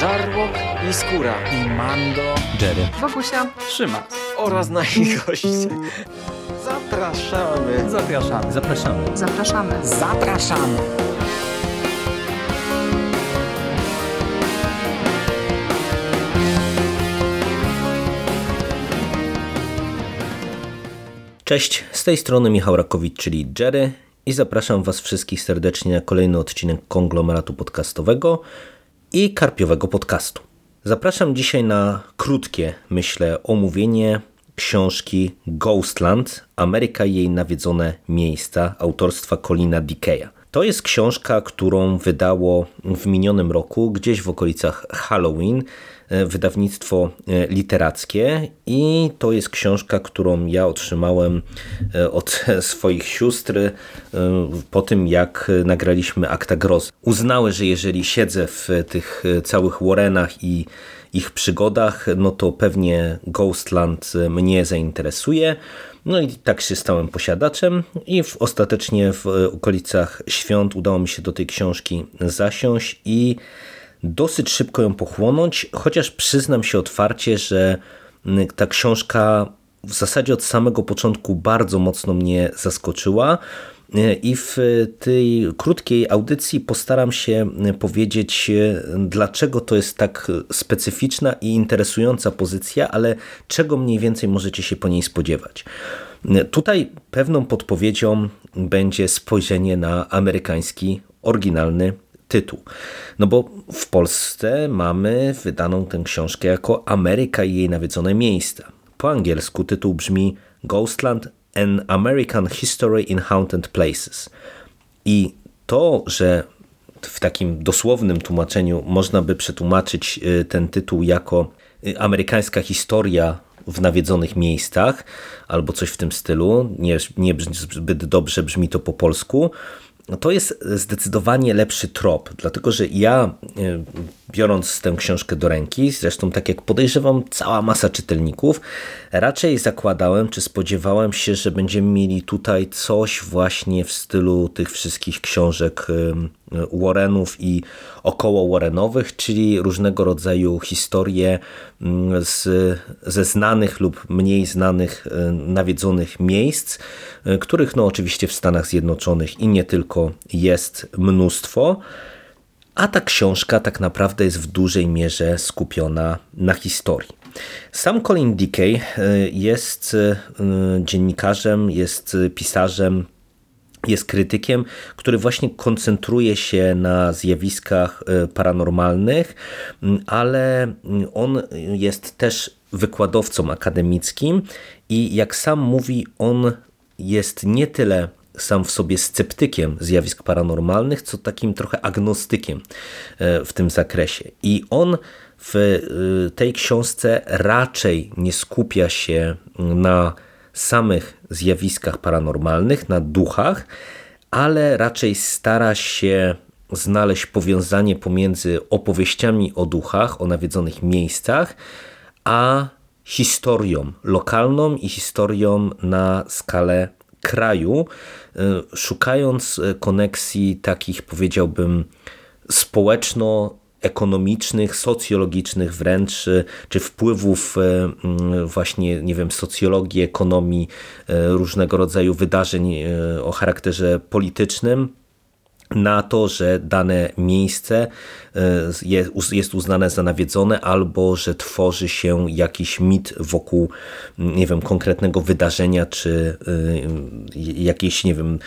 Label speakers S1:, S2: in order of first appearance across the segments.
S1: Żarłok i Skóra
S2: i Mando,
S3: Jerry,
S4: Wokusia,
S2: Trzyma
S1: oraz nasi goście. Zapraszamy.
S2: Zapraszamy.
S3: zapraszamy.
S4: zapraszamy.
S2: Zapraszamy.
S3: Cześć, z tej strony Michał Rakowicz, czyli Jerry i zapraszam Was wszystkich serdecznie na kolejny odcinek konglomeratu podcastowego i karpiowego podcastu. Zapraszam dzisiaj na krótkie, myślę, omówienie książki Ghostland Ameryka i jej nawiedzone miejsca autorstwa Colina Dickeya. To jest książka, którą wydało w minionym roku, gdzieś w okolicach Halloween, wydawnictwo e, literackie i to jest książka, którą ja otrzymałem e, od swoich sióstr po tym, jak nagraliśmy Akta Grozy. Uznały, że jeżeli siedzę w tych całych Warrenach i ich przygodach, no to pewnie Ghostland mnie zainteresuje. No i tak się stałem posiadaczem i w, ostatecznie w okolicach świąt udało mi się do tej książki zasiąść i dosyć szybko ją pochłonąć, chociaż przyznam się otwarcie, że ta książka w zasadzie od samego początku bardzo mocno mnie zaskoczyła. I w tej krótkiej audycji postaram się powiedzieć, dlaczego to jest tak specyficzna i interesująca pozycja, ale czego mniej więcej możecie się po niej spodziewać. Tutaj pewną podpowiedzią będzie spojrzenie na amerykański, oryginalny tytuł. No bo w Polsce mamy wydaną tę książkę jako Ameryka i jej nawiedzone miejsca. Po angielsku tytuł brzmi Ghostland An American History in Haunted Places. I to, że w takim dosłownym tłumaczeniu można by przetłumaczyć y, ten tytuł jako y, amerykańska historia w nawiedzonych miejscach, albo coś w tym stylu, nie, nie zbyt dobrze brzmi to po polsku, to jest zdecydowanie lepszy trop, dlatego że ja y, biorąc tę książkę do ręki, zresztą tak jak podejrzewam cała masa czytelników, raczej zakładałem czy spodziewałem się, że będziemy mieli tutaj coś właśnie w stylu tych wszystkich książek Warrenów i około Warrenowych, czyli różnego rodzaju historie z, ze znanych lub mniej znanych nawiedzonych miejsc, których no oczywiście w Stanach Zjednoczonych i nie tylko jest mnóstwo a ta książka tak naprawdę jest w dużej mierze skupiona na historii. Sam Colin Dickey e, jest e, dziennikarzem, jest pisarzem, jest krytykiem, który właśnie koncentruje się na zjawiskach e, paranormalnych, ale on jest też wykładowcą akademickim i jak sam mówi, on jest nie tyle sam w sobie sceptykiem zjawisk paranormalnych, co takim trochę agnostykiem e, w tym zakresie. I on w e, tej książce raczej nie skupia się na samych zjawiskach paranormalnych, na duchach, ale raczej stara się znaleźć powiązanie pomiędzy opowieściami o duchach, o nawiedzonych miejscach, a historią lokalną i historią na skalę kraju, e, szukając e, koneksji takich, powiedziałbym, społeczno ekonomicznych, socjologicznych wręcz, e, czy wpływów właśnie, nie wiem, socjologii, ekonomii, różnego rodzaju wydarzeń o charakterze politycznym, na to, że dane miejsce e, jest uznane za nawiedzone albo że tworzy się jakiś mit wokół nie wiem, konkretnego wydarzenia czy e, jakiejś, nie wiem,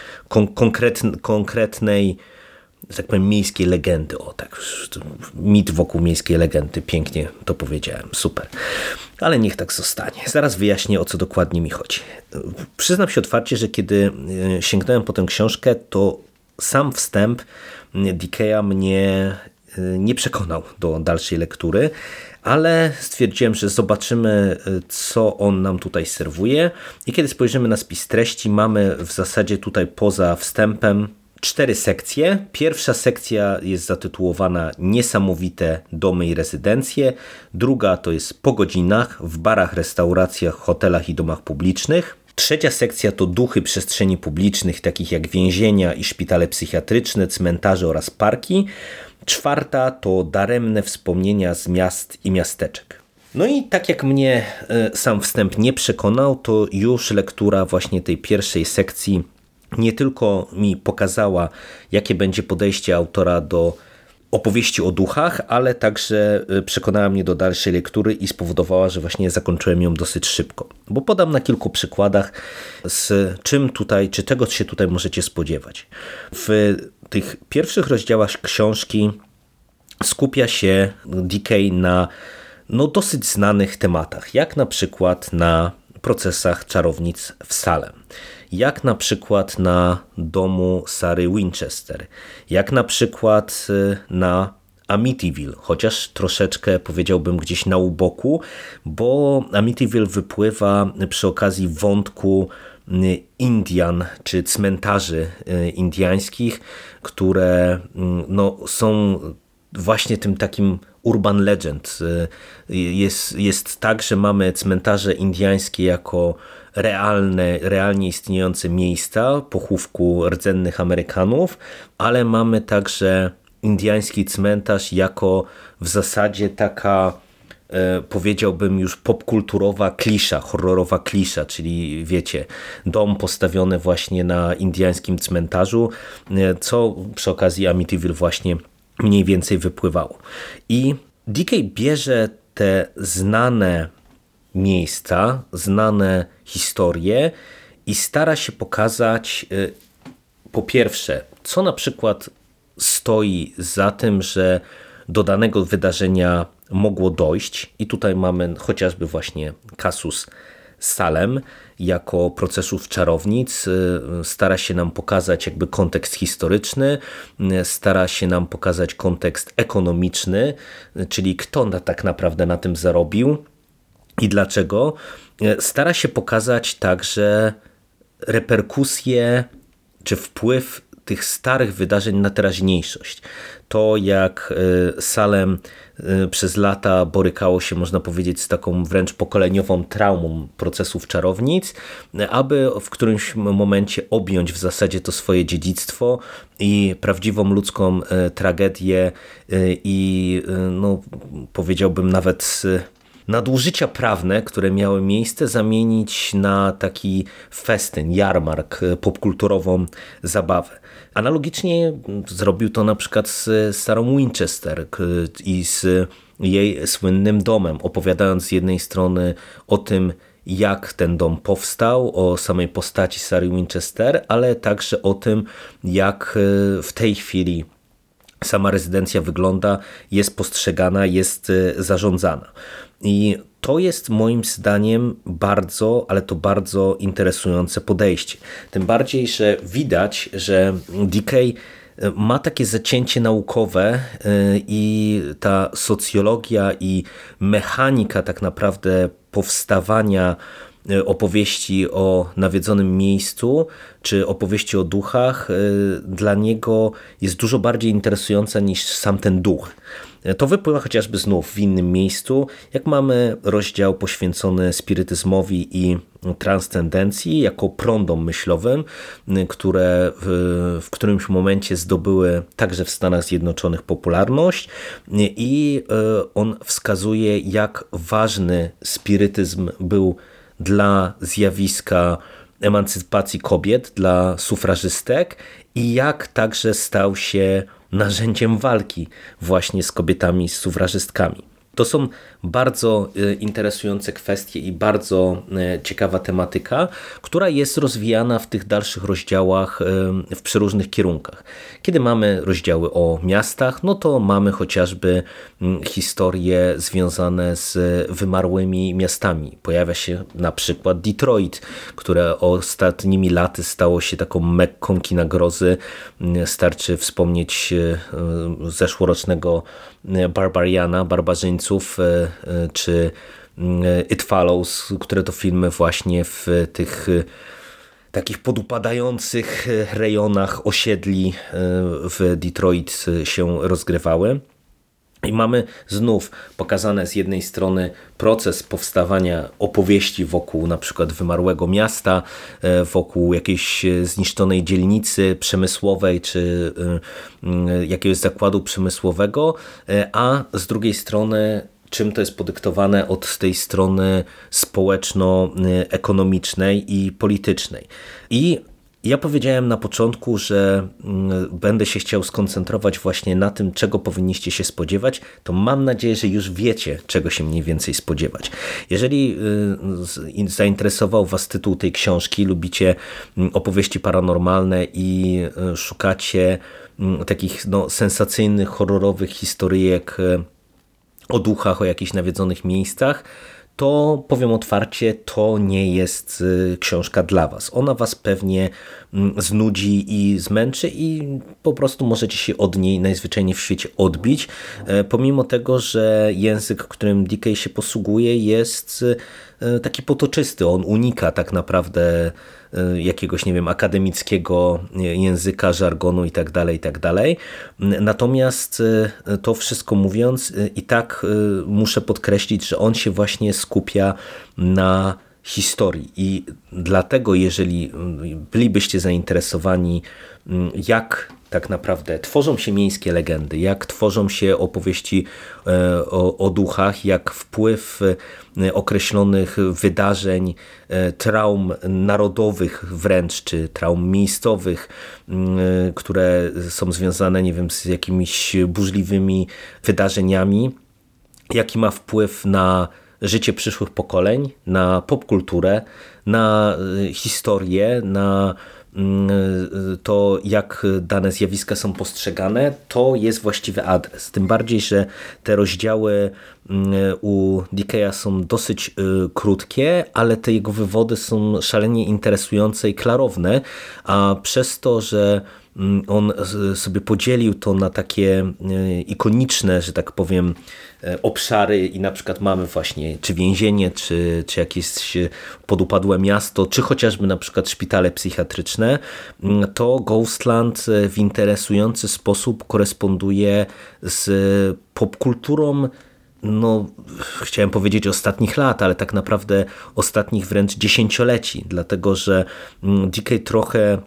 S3: konkretnej tak powiem, miejskiej legendy. O tak, mit wokół miejskiej legendy. Pięknie to powiedziałem. Super. Ale niech tak zostanie. Zaraz wyjaśnię, o co dokładnie mi chodzi. Przyznam się otwarcie, że kiedy e, sięgnąłem po tę książkę, to sam wstęp Dikeya mnie y, nie przekonał do dalszej lektury, ale stwierdziłem, że zobaczymy, y, co on nam tutaj serwuje. I kiedy spojrzymy na spis treści, mamy w zasadzie tutaj poza wstępem cztery sekcje. Pierwsza sekcja jest zatytułowana Niesamowite domy i rezydencje. Druga to jest po godzinach w barach, restauracjach, hotelach i domach publicznych. Trzecia sekcja to duchy przestrzeni publicznych, takich jak więzienia i szpitale psychiatryczne, cmentarze oraz parki. Czwarta to daremne wspomnienia z miast i miasteczek. No i tak jak mnie e, sam wstęp nie przekonał, to już lektura właśnie tej pierwszej sekcji nie tylko mi pokazała, jakie będzie podejście autora do opowieści o duchach, ale także y, przekonała mnie do dalszej lektury i spowodowała, że właśnie zakończyłem ją dosyć szybko. Bo podam na kilku przykładach, z czym tutaj, czy tego się tutaj możecie spodziewać. W tych pierwszych rozdziałach książki skupia się DK na no, dosyć znanych tematach, jak na przykład na procesach czarownic w Salem jak na przykład na domu Sary Winchester, jak na przykład y, na Amityville, chociaż troszeczkę powiedziałbym gdzieś na uboku, bo Amityville wypływa przy okazji wątku y, Indian czy cmentarzy y, indiańskich, które no, są właśnie tym takim urban legend. Jest, jest tak, że mamy cmentarze indiańskie jako realne, realnie istniejące miejsca pochówku rdzennych Amerykanów, ale mamy także indiański cmentarz jako w zasadzie taka e, powiedziałbym już popkulturowa klisza, horrorowa klisza, czyli wiecie, dom postawiony właśnie na indiańskim cmentarzu, e, co przy okazji Amityville właśnie mniej więcej wypływało. I DK bierze te znane miejsca, znane historie i stara się pokazać y, po pierwsze, co na przykład stoi za tym, że do danego wydarzenia mogło dojść i tutaj mamy chociażby właśnie kasus Salem jako procesów czarownic. Y, stara się nam pokazać jakby kontekst historyczny, y, stara się nam pokazać kontekst ekonomiczny, czyli kto tak naprawdę na tym zarobił, i dlaczego, e, stara się pokazać także reperkusje czy wpływ tych starych wydarzeń na teraźniejszość. To jak e, Salem e, przez lata borykało się, można powiedzieć, z taką wręcz pokoleniową traumą procesów czarownic, aby w którymś momencie objąć w zasadzie to swoje dziedzictwo i prawdziwą ludzką tragedię i no, powiedziałbym nawet nadużycia prawne, które miały miejsce, zamienić na taki festyn, jarmark, e, popkulturową zabawę. Analogicznie zrobił to na przykład z Sarą Winchester i z jej słynnym domem, opowiadając z jednej strony o tym, jak ten dom powstał, o samej postaci Sary Winchester, ale także o tym, jak e, w tej chwili sama rezydencja wygląda, jest postrzegana, jest e, zarządzana. I to jest moim zdaniem bardzo, ale to bardzo interesujące podejście. Tym bardziej, że widać, że DK e, ma takie zacięcie naukowe e, i ta socjologia i mechanika tak naprawdę powstawania e, opowieści o nawiedzonym miejscu, czy opowieści o duchach, dla niego jest dużo bardziej interesująca niż sam ten duch. To wypływa chociażby znów w innym miejscu, jak mamy rozdział poświęcony spirytyzmowi i transcendencji jako prądom myślowym, które w, w którymś momencie zdobyły także w Stanach Zjednoczonych popularność i e, on wskazuje jak ważny spirytyzm był dla zjawiska emancypacji kobiet, dla sufrażystek i jak także stał się narzędziem walki właśnie z kobietami, z sufrażystkami. To są bardzo e, interesujące kwestie i bardzo e, ciekawa tematyka, która jest rozwijana w tych dalszych rozdziałach e, w przeróżnych kierunkach. Kiedy mamy rozdziały o miastach, no to mamy chociażby historie związane z wymarłymi miastami. Pojawia się na przykład Detroit, które ostatnimi laty stało się taką mekką kina grozy. Starczy wspomnieć zeszłorocznego Barbariana, Barbarzyńców, czy mm, It Follows, które to filmy właśnie w tych e, takich podupadających rejonach osiedli w Detroit się rozgrywały. I mamy znów pokazane z jednej strony proces powstawania opowieści wokół na przykład wymarłego miasta, e, wokół jakiejś zniszczonej dzielnicy przemysłowej czy e, jakiegoś zakładu przemysłowego, e, a z drugiej strony czym to jest podyktowane od tej strony społeczno-ekonomicznej i politycznej. I ja powiedziałem na początku, że mm, będę się chciał skoncentrować właśnie na tym, czego powinniście się spodziewać, to mam nadzieję, że już wiecie, czego się mniej więcej spodziewać. Jeżeli y, zainteresował Was tytuł tej książki, lubicie mm, opowieści paranormalne i y, szukacie mm, takich no, sensacyjnych, horrorowych historyjek y, o duchach, o jakichś nawiedzonych miejscach, to powiem otwarcie, to nie jest y, książka dla Was. Ona Was pewnie mm, znudzi i zmęczy i po prostu możecie się od niej najzwyczajniej w świecie odbić, e, pomimo tego, że język, którym DK się posługuje jest e, taki potoczysty. On unika tak naprawdę e, jakiegoś, nie wiem, akademickiego języka, żargonu itd., tak itd. Tak Natomiast to wszystko mówiąc i tak muszę podkreślić, że on się właśnie skupia na historii i dlatego jeżeli bylibyście zainteresowani jak tak naprawdę tworzą się miejskie legendy, jak tworzą się opowieści e, o, o duchach, jak wpływ e, określonych wydarzeń, e, traum narodowych wręcz, czy traum miejscowych, które są związane, nie wiem, z jakimiś burzliwymi wydarzeniami, jaki ma wpływ na życie przyszłych pokoleń, na popkulturę, na historię, na Mm, to, jak dane zjawiska są postrzegane, to jest właściwy adres. Tym bardziej, że te rozdziały mm, u Dikeya są dosyć y, krótkie, ale te jego wywody są szalenie interesujące i klarowne, a przez to, że mm, on sobie podzielił to na takie y, ikoniczne, że tak powiem, E, obszary i na przykład mamy właśnie czy więzienie, czy, czy jakieś podupadłe miasto, czy chociażby na przykład szpitale psychiatryczne, mm, to Ghostland e, w interesujący sposób koresponduje z popkulturą no, chciałem powiedzieć ostatnich lat, ale tak naprawdę ostatnich wręcz dziesięcioleci, dlatego że mm, DK trochę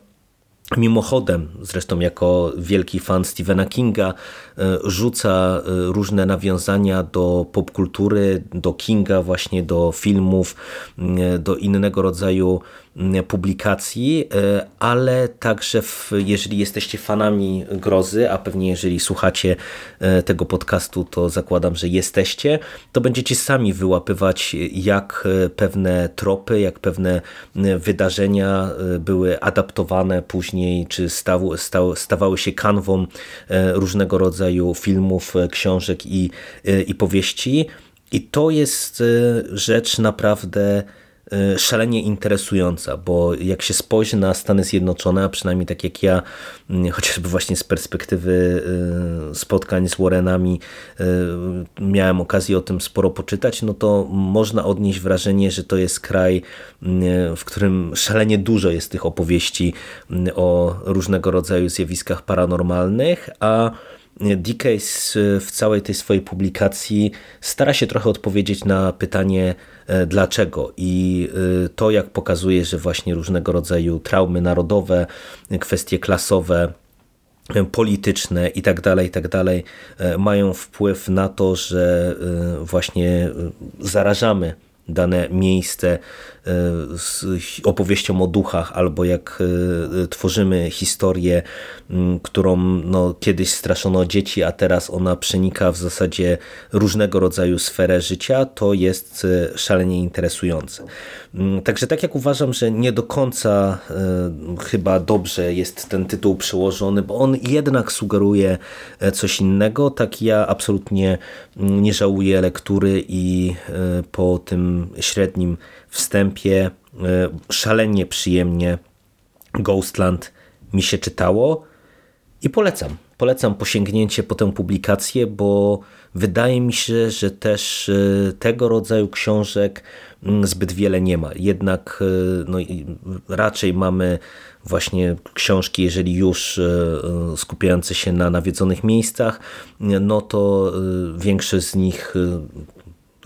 S3: Mimochodem, zresztą jako wielki fan Stephena Kinga, e, rzuca e, różne nawiązania do popkultury, do Kinga, właśnie do filmów, do innego rodzaju publikacji, e, ale także w, jeżeli jesteście fanami grozy, a pewnie jeżeli słuchacie tego podcastu, to zakładam, że jesteście, to będziecie sami wyłapywać, jak pewne tropy, jak pewne wydarzenia były adaptowane później czy stawały się kanwą e, różnego rodzaju filmów, e, książek i, e, i powieści. I to jest rzecz naprawdę szalenie interesująca, bo jak się spojrzy na Stany Zjednoczone, a przynajmniej tak jak ja, mm, chociażby właśnie z perspektywy y, spotkań z Warrenami y, miałem okazję o tym sporo poczytać, no to można odnieść wrażenie, że to jest kraj, w którym szalenie dużo jest tych opowieści o różnego rodzaju zjawiskach paranormalnych, a Dickens w całej tej swojej publikacji stara się trochę odpowiedzieć na pytanie e, dlaczego. I e, to jak pokazuje, że właśnie różnego rodzaju traumy narodowe, kwestie klasowe, e, polityczne i tak dalej, i tak dalej mają wpływ na to, że właśnie zarażamy dane miejsce z opowieścią o duchach, albo jak e, tworzymy historię, którą no, kiedyś straszono dzieci, a teraz ona przenika w zasadzie różnego rodzaju sferę życia, to jest e, szalenie interesujące. Także tak jak uważam, że nie do końca e, chyba dobrze jest ten tytuł przełożony, bo on jednak sugeruje coś innego, tak ja absolutnie nie żałuję lektury i po tym średnim wstępie e, szalenie przyjemnie Ghostland mi się czytało i polecam. polecam posięgnięcie po tę publikację, bo wydaje mi się, że też e, tego rodzaju książek mm, zbyt wiele nie ma. Jednak e, no, raczej mamy właśnie książki, jeżeli już skupiające się na nawiedzonych miejscach, no to większość z nich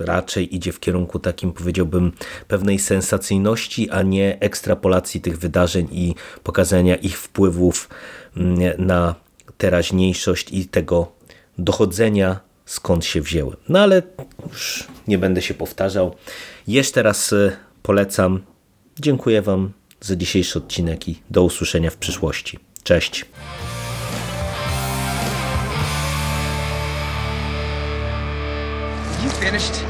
S3: raczej idzie w kierunku takim, powiedziałbym, pewnej sensacyjności, a nie ekstrapolacji tych wydarzeń i pokazania ich wpływów mm, na teraźniejszość i tego dochodzenia, skąd się wzięły. No ale już nie będę się powtarzał. Jeszcze raz e, polecam. Dziękuję Wam za dzisiejszy odcinek i do usłyszenia w przyszłości. Cześć.
S2: Finished?